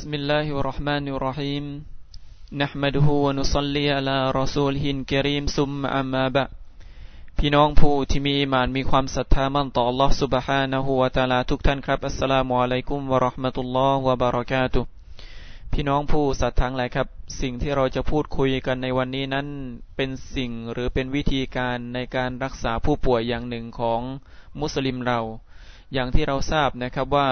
بسم الله الرحمن الرحيم نحمده ونصلي على رسوله الكريم ثم أما بعد พี่น้องผู้ที่มีมานมีความศรัทธามั่นต่อ Allah سبحانه และ تعالى ทุกท่านครับอัสสลามุอะลัยกุมวะราะห์มะตุลลอฮ์วะบารากาตุพี่น้องผู้ศรัทธาทั้งหลายครับ สิ่งที่เราจะพูดคุยกันในวันนี้นั้นเป็นสิ่งหรือเป็นวิธีการในการรักษาผู้ป่วยอย่างหนึ่งของมุสลิมเรา อย่างที่เราทราบนะครับว่า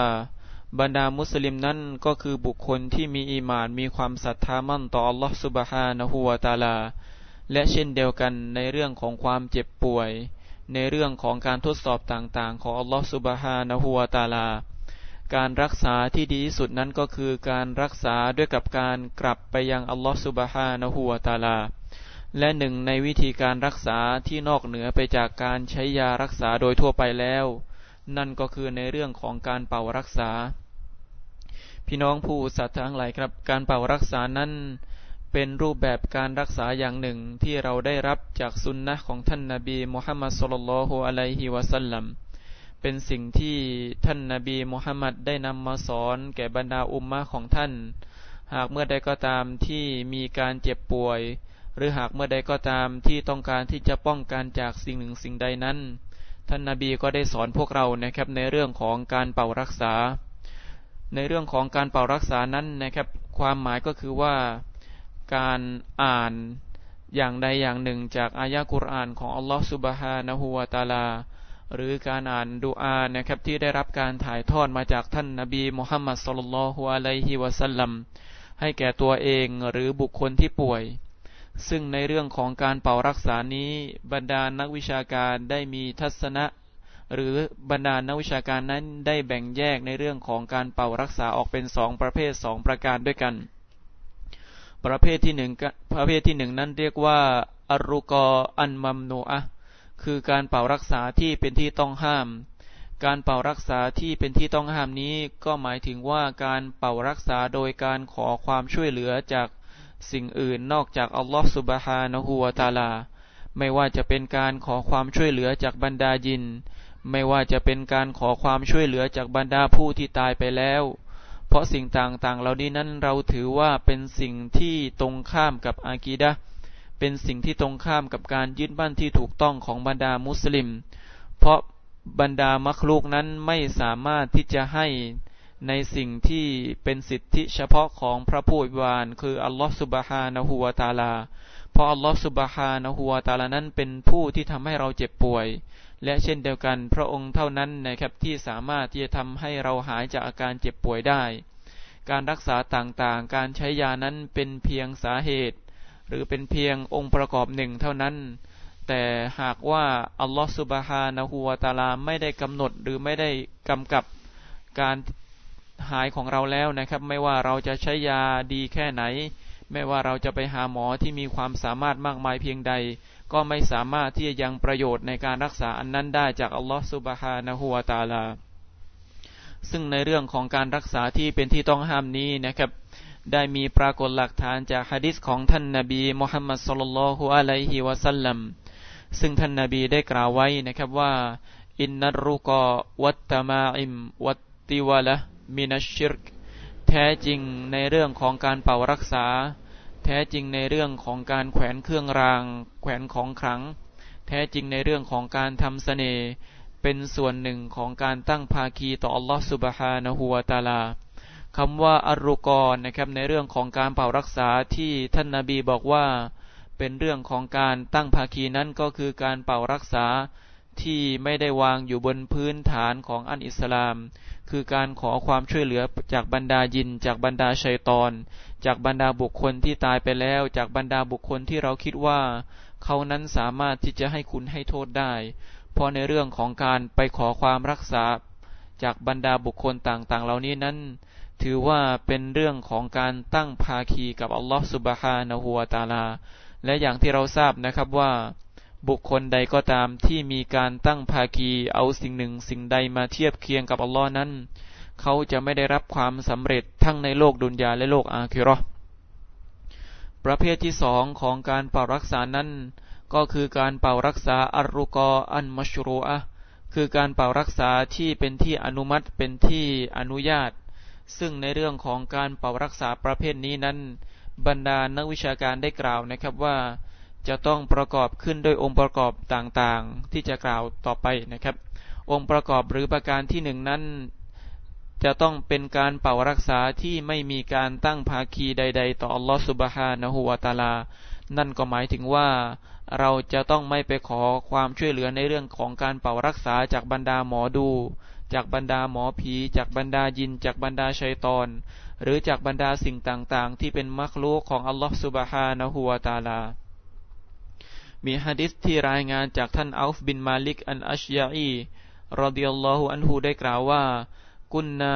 บรรดามุสลิมนั้นก็คือบุคคลที่มีอีมานมีความศรัทธามั่นต่ออัลลอฮฺสุบฮานะฮูวาตาลาและเช่นเดียวกันในเรื่องของความเจ็บป่วย ในเรื่องของการทดสอบต่างๆ ของอัลลอฮฺสุบฮานะฮูวาตาลาการรักษาที่ดีที่สุดนั้นก็คือการรักษาด้วยกับการกลับไปยังอัลลอฮฺสุบฮานะฮูวาตาลาและหนึ่งในวิธีการรักษาที่นอกเหนือไปจากการใช้ยารักษาโดยทั่วไปแล้ว นั่นก็คือในเรื่องของการเป่ารักษา พี่น้องผู้ศรัทธาทั้งหลายครับ การเป่ารักษานั้นเป็นรูปแบบการรักษาอย่างหนึ่งที่เราได้รับจากสุนนะของท่านนาบีมุฮัมมัดสุลลัลฮุอะลัยฮิวะสัลลัมเป็นสิ่งที่ท่านนาบีมุฮัมมัดได้นำมาสอนแก่บรรดาอุมมะของท่าน หากเมื่อใดก็ตามที่มีการเจ็บป่วย หรือหากเมื่อใดก็ตามที่ต้องการที่จะป้องกันจากสิ่งหนึ่งสิ่งใดนั้น ท่านนาบีก็ได้สอนพวกเรานะครับในเรื่องของการเป่ารักษา ในเรื่องของการเป่ารักษานั้นนะครับ ความหมายก็คือว่าการอ่านอย่างใดอย่างหนึ่งจากอายะกุรอานของอัลลอฮฺสุบฮานะฮูวาตาลา หรือการอ่านดูอานะครับที่ได้รับการถ่ายทอดมาจากท่านนาบีมุฮัมมัดสุลลัลฮุอะลัยฮิวะสัลลัมให้แก่ตัวเองหรือบุคคลที่ป่วย ซึ่งในเรื่องของการเป่ารักษานี้บรรดานักวิชาการได้มีทัศนะ หรือบรรดานักวิชาการนั้นได้แบ่งแยกในเรื่องของการเป่ารักษาออกเป็นสองประเภทสองประการด้วยกัน ประเภทที่หนึ่งประเภทที่หนึ่งนั้นเรียกว่าอรุกออันมัมโนอะคือการเป่ารักษาที่เป็นที่ต้องห้าม การเป่ารักษาที่เป็นที่ต้องห้ามนี้ ก็หมายถึงว่าการเป่ารักษาโดยการขอความช่วยเหลือจาก สิ่งอื่นนอกจากอัลลอฮฺสุบฮานะฮูวาตาลา ไม่ว่าจะเป็นการขอความช่วยเหลือจากบรรดายิน ไม่ว่าจะเป็นการขอความช่วยเหลือจากบรรดาผู้ที่ตายไปแล้ว เพราะสิ่งต่างๆ เหล่านี้นั้นเราถือว่าเป็นสิ่งที่ตรงข้ามกับอากีดะเป็นสิ่งที่ตรงข้ามกับการยึดบ้านที่ถูกต้องของบรรดามุสลิม เพราะบรรดามักลูกนั้นไม่สามารถที่จะให้ ในสิ่งที่เป็นสิทธิเฉพาะของพระผู้อวานคืออัลลอฮฺสุบฮานะฮูวาตาลา เพราะอัลลอฮฺสุบฮานะฮูวาตาลานั้นเป็นผู้ที่ทำให้เราเจ็บป่วย และเช่นเดียวกันพระองค์เท่านั้นนะครับที่สามารถที่จะทำให้เราหายจากอาการเจ็บป่วยได้ การรักษาต่างๆ การใช้ยานั้นเป็นเพียงสาเหตุ หรือเป็นเพียงองค์ประกอบหนึ่งเท่านั้น แต่หากว่าอัลลอฮฺสุบฮานะฮูวาตาลาไม่ได้กำหนดหรือไม่ได้กำกับการ หายของเราแล้วนะครับ ไม่ว่าเราจะใช้ยาดีแค่ไหน ไม่ว่าเราจะไปหาหมอที่มีความสามารถมากมายเพียงใด ก็ไม่สามารถที่จะยังประโยชน์ในการรักษาอันนั้นได้จากอัลลอฮฺสุบฮานะฮูวาตาลา ซึ่งในเรื่องของการรักษาที่เป็นที่ต้องห้ามนี้นะครับได้มีปรากฏหลักฐานจากฮะดิษของท่านนาบีมุฮัมมัดสุลลัลฮุอะลัยฮิวะสัลลัมซึ่งท่านนาบีได้กล่าวไว้นะครับว่า อินนัรุกอวัตตมาอิม วัตติวะละ มินัชชิรกแท้จริงในเรื่องของการเป่ารักษา แท้จริงในเรื่องของการแขวนเครื่องราง แขวนของขลัง แท้จริงในเรื่องของการทำเสน่ห์เป็นส่วนหนึ่งของการตั้งภาคีต่ออัลลอฮฺสุบฮานะฮูวาตาลาคำว่าอารุกรนะครับในเรื่องของการเป่ารักษาที่ท่านนาบีบอกว่า เป็นเรื่องของการตั้งภาคีนั้นก็คือการเป่ารักษา ที่ไม่ได้วางอยู่บนพื้นฐานของอันอิสลาม คือการขอความช่วยเหลือจากบรรดายิน จากบรรดาชัยตอน จากบรรดาบุคคลที่ตายไปแล้ว จากบรรดาบุคคลที่เราคิดว่า เขานั้นสามารถที่จะให้คุณให้โทษได้ เพราะในเรื่องของการไปขอความรักษา จากบรรดาบุคคลต่างๆ เหล่านี้นั้น ถือว่าเป็นเรื่องของการตั้งภาคีกับอัลลอฮฺสุบฮานะฮูวาตาลา และอย่างที่เราทราบนะครับว่า บุคคลใดก็ตามที่มีการตั้งภาคีเอาสิ่งหนึ่งสิ่งใดมาเทียบเคียงกับอัลลอฮ์นั้น เขาจะไม่ได้รับความสำเร็จทั้งในโลกดุนยาและโลกอาคิรอประเภทที่สองของการเป่ารักษานั้น ก็คือการเป่ารักษาอัรุกออันมัชรูอะคือการเป่ารักษาที่เป็นที่อนุมัติเป็นที่อนุญาต ซึ่งในเรื่องของการเป่ารักษาประเภทนี้นั้น บรรดานักวิชาการได้กล่าวนะครับว่า จะต้องประกอบขึ้นด้วยองค์ประกอบต่างๆ ที่จะกล่าวต่อไปนะครับ องค์ประกอบหรือประการที่หนึ่งนั้น จะต้องเป็นการเป่ารักษาที่ไม่มีการตั้งภาคีใด ๆ ต่ออัลลอฮฺสุบฮานะฮูวาตาลา นั่นก็หมายถึงว่าเราจะต้องไม่ไปขอความช่วยเหลือในเรื่องของการเป่ารักษาจากบรรดาหมอดู จากบรรดาหมอผี จากบรรดายิน จากบรรดาชัยตอน หรือจากบรรดาสิ่งต่างๆ ที่เป็นมรรคลูกของอัลลอฮฺสุบฮานะฮูวาตาลา มีฮะดิษที่รายงานจากท่านอัลฟบินมาลิกอันอัชยาอีรดิยัลลอฮุอันฮูได้กล่าวว่า กุนนา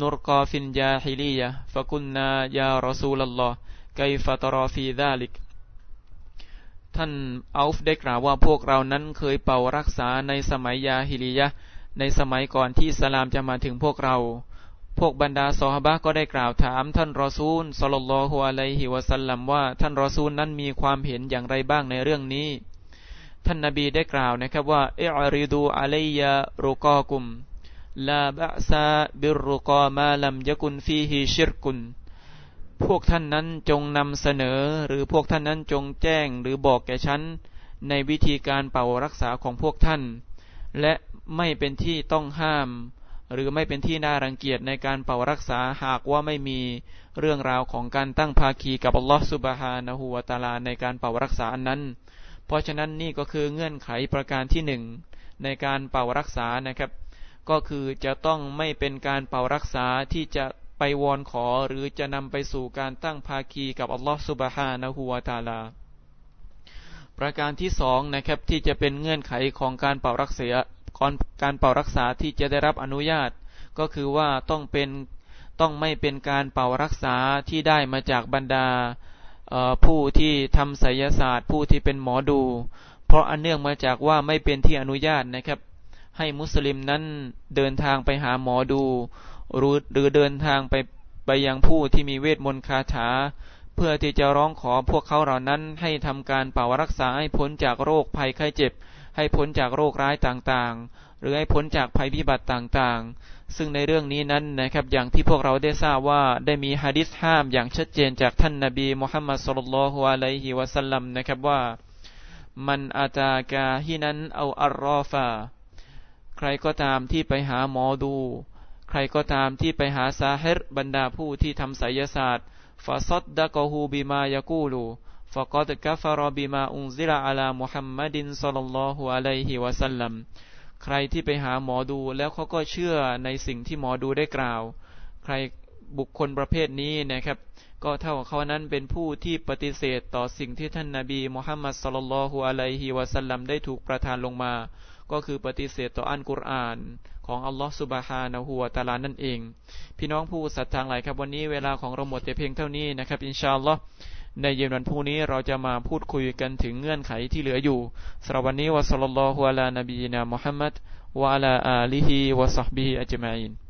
นุรกาฟินยาฮิลียะฟะกุนนายารอซูลลอฮ์ไกฟะตรอฟีดาลิก ท่านอัลฟได้กล่าวว่าพวกเรานั้นเคยเป่ารักษาในสมัยยาฮิลียะในสมัยก่อนที่สลามจะมาถึงพวกเรา พวกบรรดาซอฮาบะก็ได้กล่าวถามท่านรอซูลสลลลอฮุอะลัยฮิวะสัลลัมว่าท่านรอซูลนั้นมีความเห็นอย่างไรบ้างในเรื่องนี้ ท่านนบีได้กล่าวนะครับว่าเออริดูอะลัยยารุกอกุมลาบะซาบิรุกอมาลัมยกุนฟีฮิชิรกุนพวกท่านนั้นจงนำเสนอ หรือพวกท่านนั้นจงแจ้งหรือบอกแก่ฉัน ในวิธีการเป่ารักษาของพวกท่าน และไม่เป็นที่ต้องห้าม หรือไม่เป็นที่น่ารังเกียจในการเป่ารักษาหากว่าไม่มีเรื่องราวของการตั้งภาคีกับอัลลอฮฺสุบฮานะฮูวาตาลาในการเป่ารักษาอันนั้น เพราะฉะนั้นนี่ก็คือเงื่อนไขประการที่หนึ่งในการเป่ารักษานะครับ ก็คือจะต้องไม่เป็นการเป่ารักษาที่จะไปวอนขอหรือจะนำไปสู่การตั้งภาคีกับอัลลอฮฺสุบฮานะฮูวาตาลาประการที่สองนะครับที่จะเป็นเงื่อนไขของการเป่ารักษา การเป่ารักษาที่จะได้รับอนุญาต ก็คือว่าต้องเป็นต้องไม่เป็นการเป่ารักษาที่ได้มาจากบรรดาผู้ที่ทำไสยศาสตร์ผู้ที่เป็นหมอดู เพราะอันเนื่องมาจากว่าไม่เป็นที่อนุญาตนะครับ ให้มุสลิมนั้นเดินทางไปหาหมอดูหรือเดินทางไปไปยังผู้ที่มีเวทมนต์คาถา เพื่อที่จะร้องขอพวกเขาเหล่านั้นให้ทำการเป่ารักษาให้พ้นจากโรคภัยไข้เจ็บ ให้พ้นจากโรคร้ายต่างๆ หรือให้พ้นจากภัยพิบัติต่างๆ ซึ่งในเรื่องนี้นั้นนะครับอย่างที่พวกเราได้ทราบว่าได้มีฮะดิษห้ามอย่างชัดเจนจากท่านนาบีมุฮัมมัดสุลลัลฮุอะลัยฮิวะสัลลัมนะครับว่าمن أتى كاهنا أو عرافاใครก็ตามที่ไปหาหมอดู ใครก็ตามที่ไปหาساحرบรรดาผู้ที่ทำไสยศาสตร์فصدقه بما يقول فقد كفر بما أنزل على محمد صلى الله عليه وسلمใครที่ไปหาหมอดูแล้วเขาก็เชื่อในสิ่งที่หมอดูได้กล่าว ใครบุคคลประเภทนี้นะครับ ก็เท่ากับเขานั้นเป็นผู้ที่ปฏิเสธต่อสิ่งที่ท่านนาบีมุฮัมมัดสัลลัลลอฮุอะลัยฮิวะสัลลัมได้ถูกประทานลงมา ก็คือปฏิเสธต่ออันกุรอาน ของอัลลอฮฺสุบฮานะฮูวาตาลานั่นเอง พี่น้องผู้ศรัทธาหลายครับวันนี้เวลาของเราหมดแต่เพียงเท่านี้นะครับ อินชาอัลลอฮ์ ในเย็นวันพรุ่งนี้เราจะมาพูดคุยกันถึงเงื่อนไขที่เหลืออยู่สำหรับวันนี้วะสัลลัลลอฮุอะลานบีนามุฮัมมัดวะลาอาลีฮิวะซัฮบิฮิอัจมาอิน